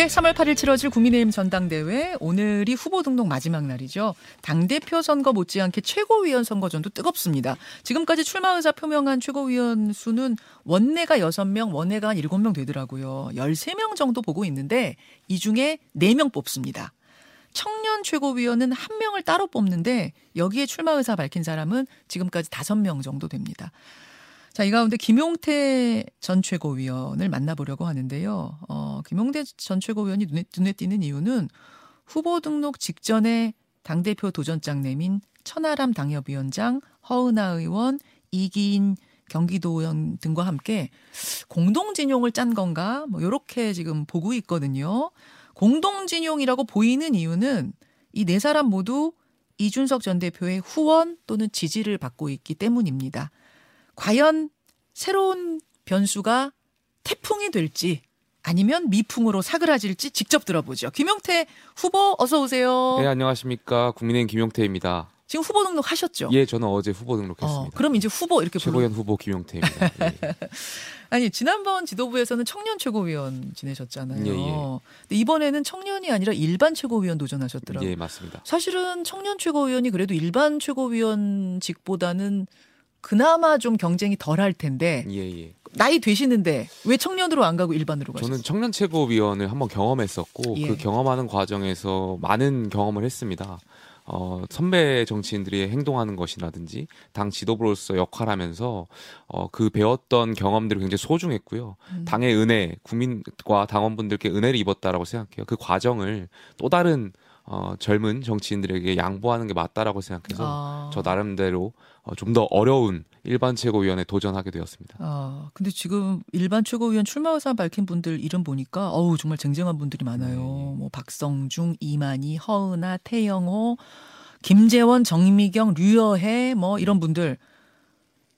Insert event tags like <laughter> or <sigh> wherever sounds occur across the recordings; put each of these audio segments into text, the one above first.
예, 3월 8일 치러질 국민의힘 전당대회 오늘이 후보 등록 마지막 날이죠. 당 대표 선거 못지않게 최고위원 선거전도 뜨겁습니다. 지금까지 출마 의사 표명한 최고위원 수는 원내가 6명, 원내가 한 7명 되더라고요. 13명 정도 보고 있는데 이 중에 4명 뽑습니다. 청년 최고위원은 한 명을 따로 뽑는데 여기에 출마 의사 밝힌 사람은 지금까지 5명 정도 됩니다. 자, 이 가운데 김용태 전 최고위원을 만나보려고 하는데요. 어, 김용태 전 최고위원이 눈에, 눈에 띄는 이유는 후보 등록 직전에 당대표 도전장 내민 천하람 당협위원장, 허은하 의원, 이기인 경기도의원 등과 함께 공동진용을 짠 건가? 뭐, 요렇게 지금 보고 있거든요. 공동진용이라고 보이는 이유는 이 네 사람 모두 이준석 전 대표의 후원 또는 지지를 받고 있기 때문입니다. 과연 새로운 변수가 태풍이 될지 아니면 미풍으로 사그라질지 직접 들어보죠. 김용태 후보 어서 오세요. 네, 안녕하십니까. 국민의힘 김용태입니다. 지금 후보 등록 하셨죠? 예, 저는 어제 후보 등록했습니다. 어, 그럼 이제 후보 이렇게 최고위원 후보 김용태입니다. 예. <laughs> 아니 지난번 지도부에서는 청년 최고위원 지내셨잖아요. 예, 예. 근데 이번에는 청년이 아니라 일반 최고위원 도전하셨더라고요. 예, 맞습니다. 사실은 청년 최고위원이 그래도 일반 최고위원직보다는 그나마 좀 경쟁이 덜 할 텐데 예, 예. 나이 되시는데 왜 청년으로 안 가고 일반으로 가셨어요? 저는 청년 최고위원을 한번 경험했었고 예. 그 경험하는 과정에서 많은 경험을 했습니다. 어, 선배 정치인들이 행동하는 것이라든지 당 지도부로서 역할하면서 어, 그 배웠던 경험들이 굉장히 소중했고요. 음. 당의 은혜, 국민과 당원분들께 은혜를 입었다라고 생각해요. 그 과정을 또 다른 어, 젊은 정치인들에게 양보하는 게 맞다라고 생각해서 아. 저 나름대로 어, 좀 더 어려운 일반 최고위원에 도전하게 되었습니다. 아, 근데 지금 일반 최고위원 출마 의사 밝힌 분들 이름 보니까 어우 정말 쟁쟁한 분들이 많아요. 네. 뭐 박성중, 이만희, 허은하, 태영호, 김재원, 정미경, 류여해 뭐 이런 분들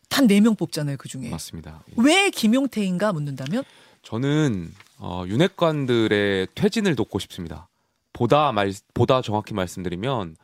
단 네 명 뽑잖아요 그 중에. 맞습니다. 예. 왜 김용태인가 묻는다면 저는 어, 윤핵관들의 퇴진을 돕고 싶습니다. 보다 말 보다 정확히 말씀드리면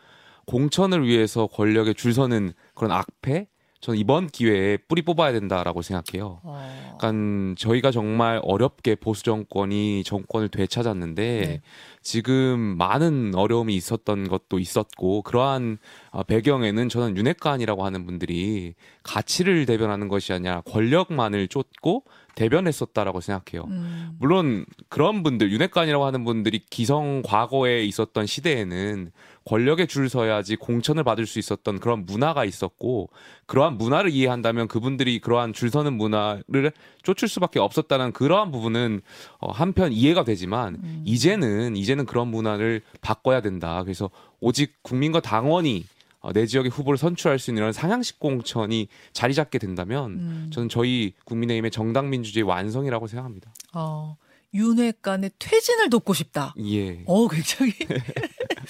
공천을 위해서 권력에 줄 서는 그런 악패 저는 이번 기회에 뿌리 뽑아야 된다라고 생각해요. 어, 약간 저희가 정말 어렵게 보수 정권이 정권을 되찾았는데 네. 지금 많은 어려움이 있었던 것도 있었고 그러한 어, 배경에는 저는 윤핵관이라고 하는 분들이 가치를 대변하는 것이 아니라 권력만을 쫓고 대변했었다라고 생각해요. 음, 물론 그런 분들 윤핵관이라고 하는 분들이 기성 과거에 있었던 시대에는 권력에 줄 서야지 공천을 받을 수 있었던 그런 문화가 있었고 그러한 문화를 이해한다면 그분들이 그러한 줄 서는 문화를 쫓을 수밖에 없었다는 그러한 부분은 어, 한편 이해가 되지만 음. 이제는 이제는 그런 문화를 바꿔야 된다. 그래서 오직 국민과 당원이 어, 내 지역의 후보를 선출할 수 있는 이런 상향식 공천이 자리 잡게 된다면 음. 저는 저희 국민의힘의 정당 민주주의 완성이라고 생각합니다. 어, 윤회관의 퇴진을 돕고 싶다. 예. 어, 굉장히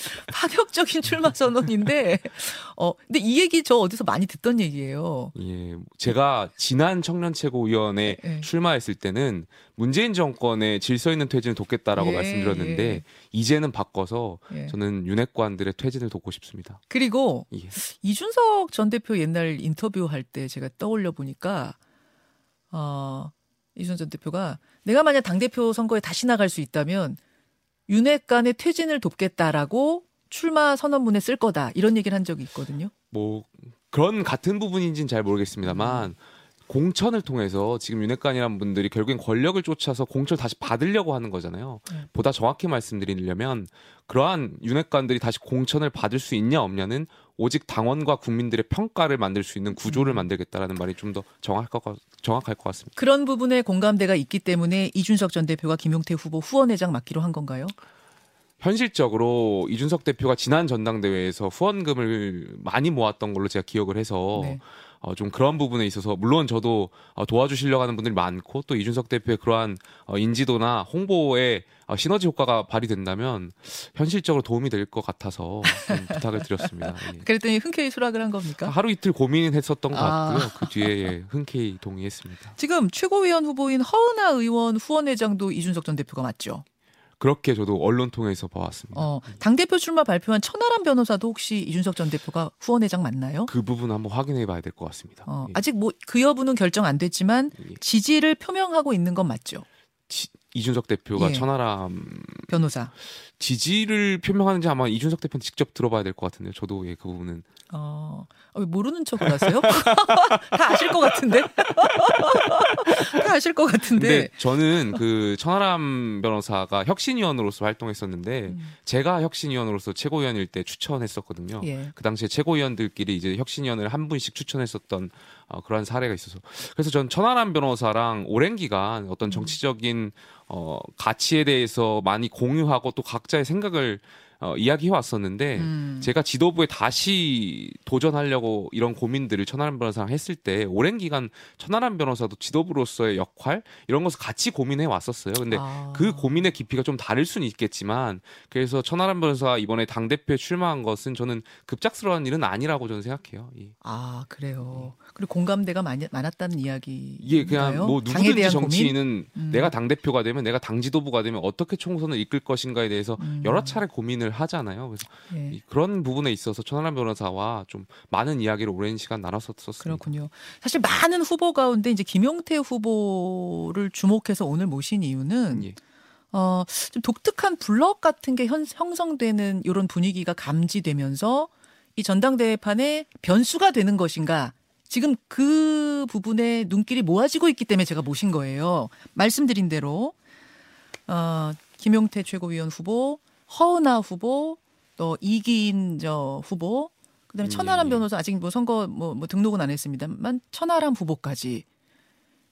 <laughs> 파격적인 출마 선언인데, 어, 근데 이 얘기 저 어디서 많이 듣던 얘기예요. 예. 제가 지난 청년 최고위원회 예. 출마했을 때는 문재인 정권의 질서 있는 퇴진을 돕겠다라고 예, 말씀드렸는데 예. 이제는 바꿔서 예. 저는 윤핵관들의 퇴진을 돕고 싶습니다. 그리고 예. 이준석 전 대표 옛날 인터뷰할 때 제가 떠올려 보니까, 어, 이준석 전 대표가 내가 만약 당 대표 선거에 다시 나갈 수 있다면 윤핵관의 퇴진을 돕겠다라고 출마 선언문에 쓸 거다. 이런 얘기를 한 적이 있거든요. 뭐 그런 같은 부분인지는 잘 모르겠습니다만 공천을 통해서 지금 윤핵관이라는 분들이 결국엔 권력을 쫓아서 공천을 다시 받으려고 하는 거잖아요. 네. 보다 정확히 말씀드리려면 그러한 윤핵관들이 다시 공천을 받을 수 있냐 없냐는 오직 당원과 국민들의 평가를 만들 수 있는 구조를 만들겠다라는 말이 좀 더 정확할 것, 정확할 것 같습니다. 그런 부분에 공감대가 있기 때문에 이준석 전 대표가 김용태 후보 후원회장 맡기로 한 건가요? 현실적으로 이준석 대표가 지난 전당대회에서 후원금을 많이 모았던 걸로 제가 기억을 해서 네. 어, 좀 그런 부분에 있어서 물론 저도 어, 도와주시려고 하는 분들이 많고 또 이준석 대표의 그러한 어, 인지도나 홍보에 어, 시너지 효과가 발휘된다면 현실적으로 도움이 될 것 같아서 좀 <laughs> 부탁을 드렸습니다. 예. 그랬더니 흔쾌히 수락을 한 겁니까? 하루 이틀 고민했었던 것 아. 같고요. 그 뒤에 예, 흔쾌히 동의했습니다. 지금 최고위원 후보인 허은하 의원 후원회장도 이준석 전 대표가 맞죠? 그렇게 저도 언론 통해서 봐왔습니다. 어, 당 대표 출마 발표한 천하람 변호사도 혹시 이준석 전 대표가 후원회장 맞나요? 그 부분 한번 확인해 봐야 될 것 같습니다. 어, 예. 아직 뭐 그 여부는 결정 안 됐지만 예. 지지를 표명하고 있는 건 맞죠? 지- 이준석 대표가 예. 천하람 변호사. 지지를 표명하는지 아마 이준석 대표는 직접 들어봐야 될 것 같은데요. 저도 예, 그 부분은 어, 왜 모르는 척을 하세요? <laughs> 다 아실 것 같은데? <laughs> 다 아실 것 같은데. 근데 저는 그 천하람 변호사가 혁신위원으로서 활동했었는데 음. 제가 혁신위원으로서 최고위원일 때 추천했었거든요. 예. 그 당시에 최고위원들끼리 이제 혁신위원을 한 분씩 추천했었던 어, 그러한 사례가 있어서 그래서 전 천하람 변호사랑 오랜 기간 음. 어떤 정치적인 어, 가치에 대해서 많이 공유하고 또 각자의 생각을 어, 이야기해 왔었는데 음. 제가 지도부에 다시 도전하려고 이런 고민들을 천하람 변호사랑 했을 때 오랜 기간 천하람 변호사도 지도부로서의 역할 이런 것을 같이 고민해 왔었어요. 근데 아. 그 고민의 깊이가 좀 다를 수는 있겠지만 그래서 천하람 변호사가 이번에 당 대표에 출마한 것은 저는 급작스러운 일은 아니라고 저는 생각해요. 이- 아, 그래요. 그리고 공감대가 많이, 많았다는 이야기. 이게 그냥 뭐 누구든지 정치인은 음. 내가 당 대표가 되면 내가 당 지도부가 되면 어떻게 총선을 이끌 것인가에 대해서? 음. 여러 차례 고민을 하잖아요. 그래서 예. 이- 그런 부분에 있어서 천하람 변호사와 좀 많은 이야기를 오랜 시간 나눴었습니다. 그렇군요. 사실 많은 후보 가운데 이제 김용태 후보를 주목해서 오늘 모신 이유는 예. 어, 좀 독특한 블럭 같은 게 현, 형성되는 이런 분위기가 감지되면서 이 전당대회판에 변수가 되는 것인가. 지금 그 부분에 눈길이 모아지고 있기 때문에 제가 모신 거예요. 말씀드린 대로, 어, 김용태 최고위원 후보, 허은하 후보, 또 이기인 저 후보, 그다음에 음, 천하람 예, 예. 변호사 아직 뭐 선거 뭐, 뭐 등록은 안 했습니다만 천하람 후보까지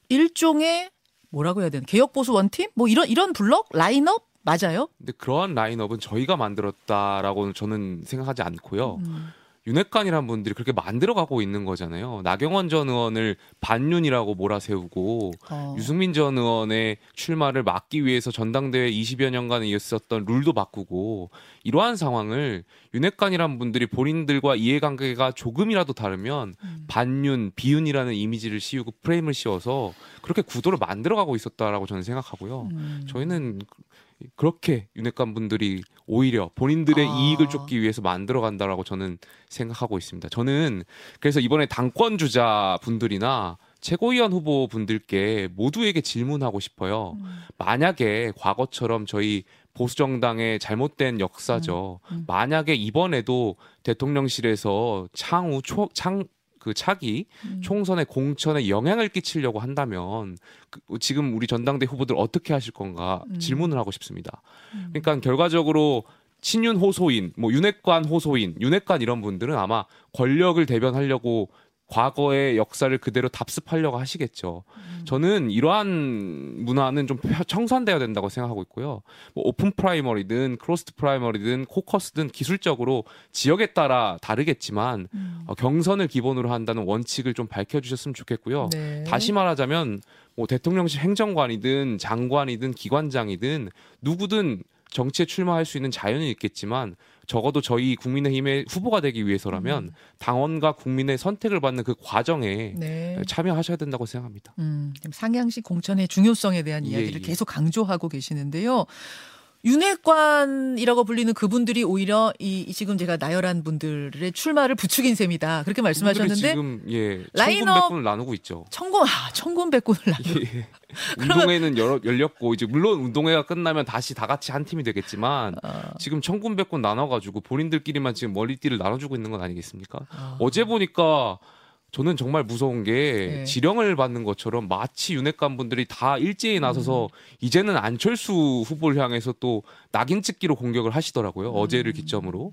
일종의 뭐라고 해야 되나 개혁 보수 원팀 뭐 이런 이런 블럭 라인업 맞아요? 근데 그러한 라인업은 저희가 만들었다라고는 저는 생각하지 않고요. 음. 윤핵관이란 분들이 그렇게 만들어가고 있는 거잖아요. 나경원 전 의원을 반윤이라고 몰아세우고 어. 유승민 전 의원의 출마를 막기 위해서 전당대회 20여 년간에 있었던 룰도 바꾸고 이러한 상황을 윤핵관이란 분들이 본인들과 이해관계가 조금이라도 다르면 음. 반윤, 비윤이라는 이미지를 씌우고 프레임을 씌워서 그렇게 구도를 만들어가고 있었다라고 저는 생각하고요. 음. 저희는 그렇게 윤핵관 분들이 오히려 본인들의 아. 이익을 쫓기 위해서 만들어 간다라고 저는 생각하고 있습니다. 저는 그래서 이번에 당권 주자 분들이나 최고위원 후보 분들께 모두에게 질문하고 싶어요. 음. 만약에 과거처럼 저희 보수 정당의 잘못된 역사죠. 음, 음. 만약에 이번에도 대통령실에서 창우 초, 창, 그 차기 음. 총선의 공천에 영향을 끼치려고 한다면 그, 지금 우리 전당대 후보들 어떻게 하실 건가 음. 질문을 하고 싶습니다. 음. 그러니까 결과적으로 친윤 호소인, 뭐 윤핵관 호소인, 윤핵관 이런 분들은 아마 권력을 대변하려고 과거의 역사를 그대로 답습하려고 하시겠죠. 음. 저는 이러한 문화는 좀 펴- 청산돼야 된다고 생각하고 있고요. 뭐 open primary든 closed primary든 코커스든 기술적으로 지역에 따라 다르겠지만 음. 어, 경선을 기본으로 한다는 원칙을 좀 밝혀주셨으면 좋겠고요. 네. 다시 말하자면 뭐 대통령실 행정관이든 장관이든 기관장이든 누구든 정치에 출마할 수 있는 자유는 있겠지만 적어도 저희 국민의힘의 후보가 되기 위해서라면 음. 당원과 국민의 선택을 받는 그 과정에 네. 참여하셔야 된다고 생각합니다. 음, 상향식 공천의 중요성에 대한 예, 이야기를 예. 계속 강조하고 계시는데요. 윤회관이라고 불리는 그분들이 오히려 이, 이 지금 제가 나열한 분들의 출마를 부추긴 셈이다. 그렇게 말씀하셨는데 지금 예 라인업- 나누고 있죠. 천군 아, 천군백군을 나누. 예. <laughs> 운동회는 열어, 열렸고 이제 물론 운동회가 끝나면 다시 다 같이 한 팀이 되겠지만 어, 지금 천군백군 나눠가지고 본인들끼리만 지금 머리띠를 나눠주고 있는 건 아니겠습니까? 어. 어제 보니까 저는 정말 무서운 게 네. 지령을 받는 것처럼 마치 윤핵관 분들이 다 일제히 나서서 음. 이제는 안철수 후보를 향해서 또 낙인 찍기로 공격을 하시더라고요. 음. 어제를 기점으로.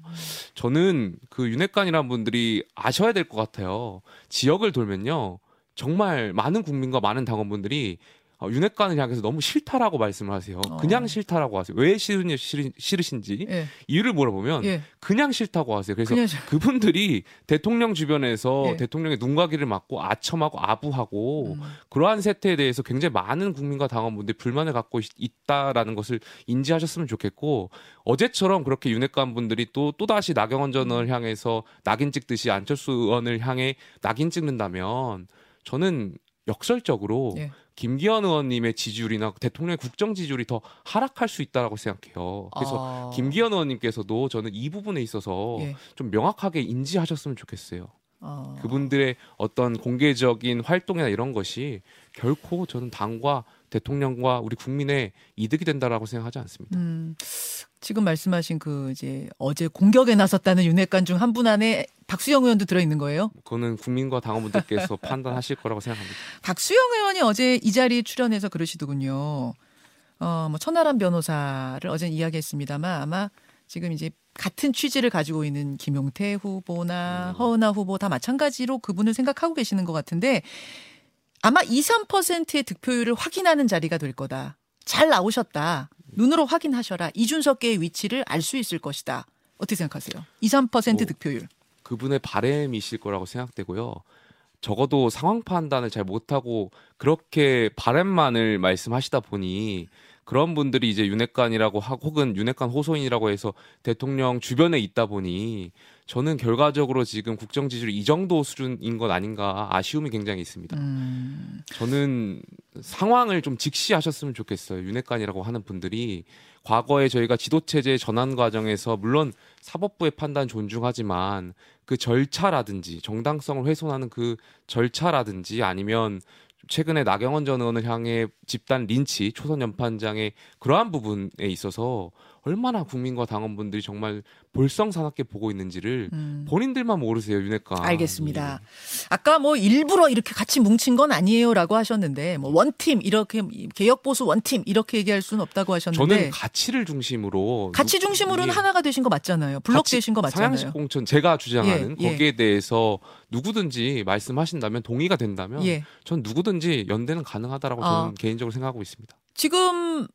저는 그 윤핵관이란 분들이 아셔야 될 것 같아요. 지역을 돌면요. 정말 많은 국민과 많은 당원분들이 어, 윤핵관을 향해서 너무 싫다라고 말씀을 하세요. 어. 그냥 싫다라고 하세요. 왜 싫으냐, 싫, 싫으신지 예, 이유를 물어보면 예, 그냥 싫다고 하세요. 그래서 그냥 저- 그분들이 대통령 주변에서 예. 대통령의 눈가기를 맞고 아첨하고 아부하고 음, 그러한 세태에 대해서 굉장히 많은 국민과 당원분들이 불만을 갖고 있, 있다라는 것을 인지하셨으면 좋겠고 어제처럼 그렇게 윤핵관 분들이 또 또다시 나경원 전 의원을 향해서 낙인 찍듯이 안철수 의원을 향해 낙인 찍는다면 저는 역설적으로 예. 김기현 의원님의 지지율이나 대통령의 국정 지지율이 더 하락할 수 있다라고 생각해요. 그래서 어, 김기현 의원님께서도 저는 이 부분에 있어서 예, 좀 명확하게 인지하셨으면 좋겠어요. 어, 그분들의 어떤 공개적인 활동이나 이런 것이 결코 저는 당과 대통령과 우리 국민의 이득이 된다라고 생각하지 않습니다. 음, 지금 말씀하신 그 이제 어제 공격에 나섰다는 윤핵관 중 한 분 안에 박수영 의원도 들어 있는 거예요. 그거는 국민과 당원분들께서 <laughs> 판단하실 거라고 생각합니다. 박수영 의원이 어제 이 자리에 출연해서 그러시더군요. 어, 뭐 천하람 변호사를 어제 이야기했습니다만 아마 지금 이제 같은 취지를 가지고 있는 김용태 후보나 음. 허은하 후보 다 마찬가지로 그분을 생각하고 계시는 것 같은데 아마 2, 3%의 득표율을 확인하는 자리가 될 거다. 잘 나오셨다. 눈으로 확인하셔라. 이준석계의 위치를 알 수 있을 것이다. 어떻게 생각하세요? 2, 3% 뭐, 득표율. 그분의 바램이실 거라고 생각되고요. 적어도 상황 판단을 잘 못하고 그렇게 바램만을 말씀하시다 보니 그런 분들이 이제 윤핵관이라고 하고 혹은 윤핵관 호소인이라고 해서 대통령 주변에 있다 보니 저는 결과적으로 지금 국정 지지율 이 정도 수준인 것 아닌가 아쉬움이 굉장히 있습니다. 음, 저는 상황을 좀 직시하셨으면 좋겠어요. 윤핵관이라고 하는 분들이 과거에 저희가 지도체제 전환 과정에서 물론 사법부의 판단 존중하지만 그 절차라든지 정당성을 훼손하는 그 절차라든지 아니면 최근에 나경원 전 의원을 향해 집단 린치 초선 연판장의 그러한 부분에 있어서 얼마나 국민과 당원분들이 정말 볼썽사납게 보고 있는지를 음. 본인들만 모르세요 윤핵관. 알겠습니다. 아까 뭐 일부러 이렇게 같이 뭉친 건 아니에요라고 하셨는데 뭐 원팀 이렇게 개혁 보수 원팀 이렇게 얘기할 수는 없다고 하셨는데 저는 가치를 중심으로 가치 누- 중심으로는 예. 하나가 되신 거 맞잖아요. 블록 되신 거 맞잖아요. 상향식 공천 제가 주장하는 예, 예. 거기에 대해서 누구든지 말씀하신다면 동의가 된다면 예. 전 누구든지 연대는 가능하다라고 아. 저는 개인적으로 생각하고 있습니다. 지금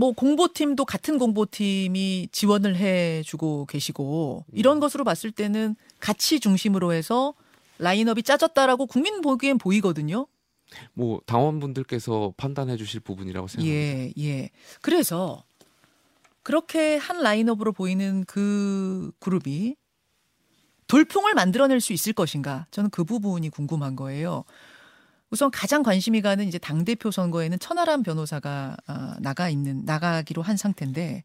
뭐 공보팀도 같은 공보팀이 지원을 해주고 계시고 이런 음. 것으로 봤을 때는 가치 중심으로 해서 라인업이 짜졌다라고 국민 보기엔 보이거든요. 뭐 당원분들께서 판단해 주실 부분이라고 생각합니다. 예, 예. 그래서 그렇게 한 라인업으로 보이는 그 그룹이 돌풍을 만들어낼 수 있을 것인가? 저는 그 부분이 궁금한 거예요. 우선 가장 관심이 가는 이제 당 대표 선거에는 천하람 변호사가 아, 나가 있는 나가기로 한 상태인데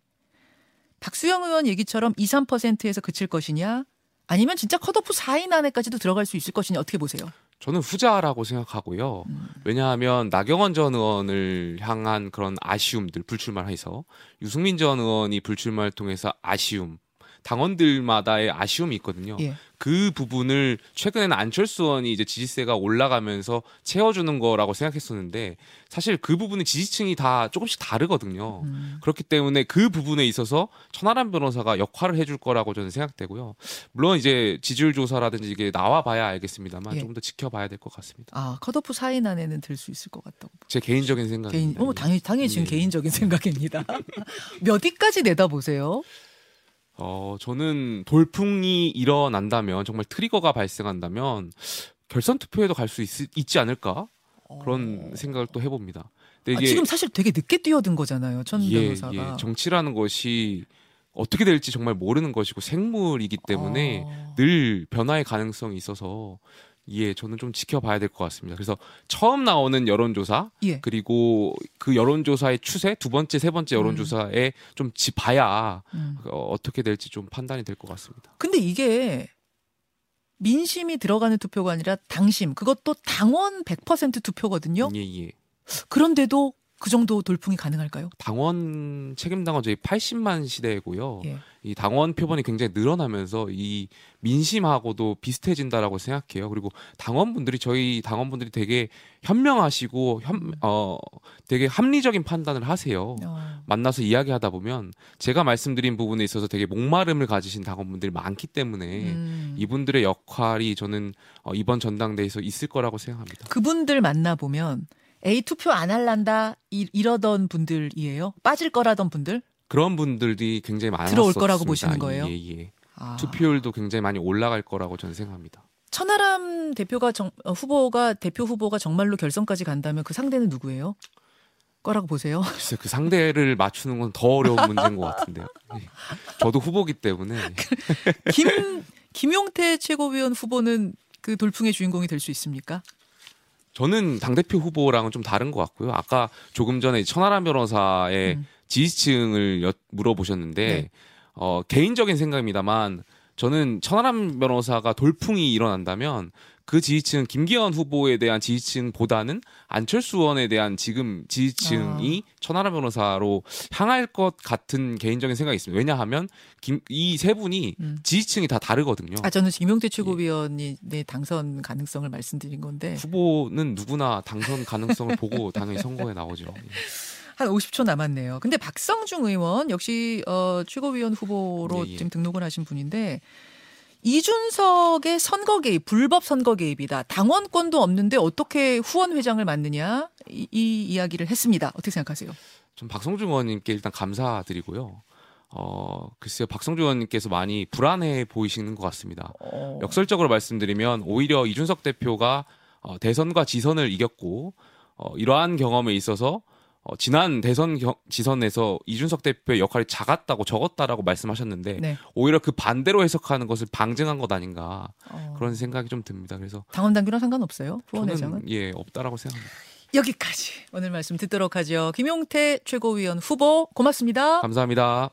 박수영 의원 얘기처럼 2, 3%에서 그칠 것이냐? 아니면 진짜 컷오프 4인 안에까지도 들어갈 수 있을 것이냐? 어떻게 보세요? 저는 후자라고 생각하고요. 음. 왜냐하면 나경원 전 의원을 향한 그런 아쉬움들 불출마를 해서 유승민 전 의원이 불출마를 통해서 아쉬움 당원들마다의 아쉬움이 있거든요. 예. 그 부분을 최근에는 안철수 의원이 이제 지지세가 올라가면서 채워주는 거라고 생각했었는데 사실 그 부분은 지지층이 다 조금씩 다르거든요. 음. 그렇기 때문에 그 부분에 있어서 천하람 변호사가 역할을 해줄 거라고 저는 생각되고요. 물론 이제 지지율 조사라든지 이게 나와 봐야 알겠습니다만 예. 조금 더 지켜봐야 될 것 같습니다. 아, 컷오프 4인 안에는 들 수 있을 것 같다고. 제 개인적인 개인, 생각입니다. 어, 당연히, 당연히 지금 예. 개인적인 생각입니다. <laughs> 몇 위까지 내다보세요? 어, 저는 돌풍이 일어난다면 정말 트리거가 발생한다면 결선 투표에도 갈 수 있지 않을까 그런 생각을 또 해봅니다. 근데 아, 지금 사실 되게 늦게 뛰어든 거잖아요. 천 예, 변호사가. 예, 정치라는 것이 어떻게 될지 정말 모르는 것이고 생물이기 때문에 어. 늘 변화의 가능성이 있어서 예, 저는 좀 지켜봐야 될 것 같습니다. 그래서 처음 나오는 여론조사 예. 그리고 그 여론조사의 추세 두 번째 세 번째 여론조사에 좀 지- 봐야 음. 어, 어떻게 될지 좀 판단이 될 것 같습니다. 근데 이게 민심이 들어가는 투표가 아니라 당심, 그것도 당원 100% 투표거든요. 예, 예. 그런데도 그 정도 돌풍이 가능할까요? 당원 책임 당원 저희 80만 시대고요. 예. 이 당원 표본이 굉장히 늘어나면서 이 민심하고도 비슷해진다라고 생각해요. 그리고 당원분들이 저희 당원분들이 되게 현명하시고 현, 어 되게 합리적인 판단을 하세요. 어. 만나서 이야기하다 보면 제가 말씀드린 부분에 있어서 되게 목마름을 가지신 당원분들이 많기 때문에 음. 이분들의 역할이 저는 어, 이번 전당대회에서 있을 거라고 생각합니다. 그분들 만나 보면 A 투표 안 할란다 이, 이러던 분들이에요. 빠질 거라던 분들. 그런 분들이 굉장히 많았습니다. 들어올 거라고 보시는 거예요? 예, 예. 아. 투표율도 굉장히 많이 올라갈 거라고 저는 생각합니다. 천하람 대표가 정, 어, 후보가 대표 후보가 정말로 결선까지 간다면 그 상대는 누구예요? 거라고 보세요. <laughs> 글쎄 그 상대를 맞추는 건 더 어려운 문제인 것 같은데요. 예. 저도 후보기 때문에 <laughs> 김 김용태 최고위원 후보는 그 돌풍의 주인공이 될 수 있습니까? 저는 당 대표 후보랑은 좀 다른 것 같고요. 아까 조금 전에 천하람 변호사의 음. 지지층을 여- 물어보셨는데 네. 어, 개인적인 생각입니다만 저는 천하람 변호사가 돌풍이 일어난다면 그 지지층 김기현 후보에 대한 지지층보다는 안철수 의원에 대한 지금 지지층이 천하람 변호사로 향할 것 같은 개인적인 생각이 있습니다. 왜냐하면 이 세 분이 음. 지지층이 다 다르거든요. 아 저는 김용태 최고위원이 내 당선 가능성을 말씀드린 건데 후보는 누구나 당선 가능성을 보고 <laughs> 당연히 선거에 나오죠. 한 50초 남았네요. 근데 박성중 의원 역시 어, 최고위원 후보로 예, 예. 지금 등록을 하신 분인데 이준석의 선거 개입, 불법 선거 개입이다. 당원권도 없는데 어떻게 후원 회장을 맡느냐 이, 이 이야기를 했습니다. 어떻게 생각하세요? 전 박성중 의원님께 일단 감사드리고요. 어, 글쎄요, 박성중 의원님께서 많이 불안해 보이시는 것 같습니다. 어, 역설적으로 말씀드리면 오히려 이준석 대표가 어, 대선과 지선을 이겼고 어, 이러한 경험에 있어서 어, 지난 대선 경, 지선에서 이준석 대표의 역할이 작았다고 적었다라고 말씀하셨는데 네. 오히려 그 반대로 해석하는 것을 방증한 것 아닌가 어, 그런 생각이 좀 듭니다. 그래서 당원 당규랑 상관없어요. 후원 회장은 예 없다라고 생각합니다. 여기까지 오늘 말씀 듣도록 하죠. 김용태 최고위원 후보 고맙습니다. 감사합니다.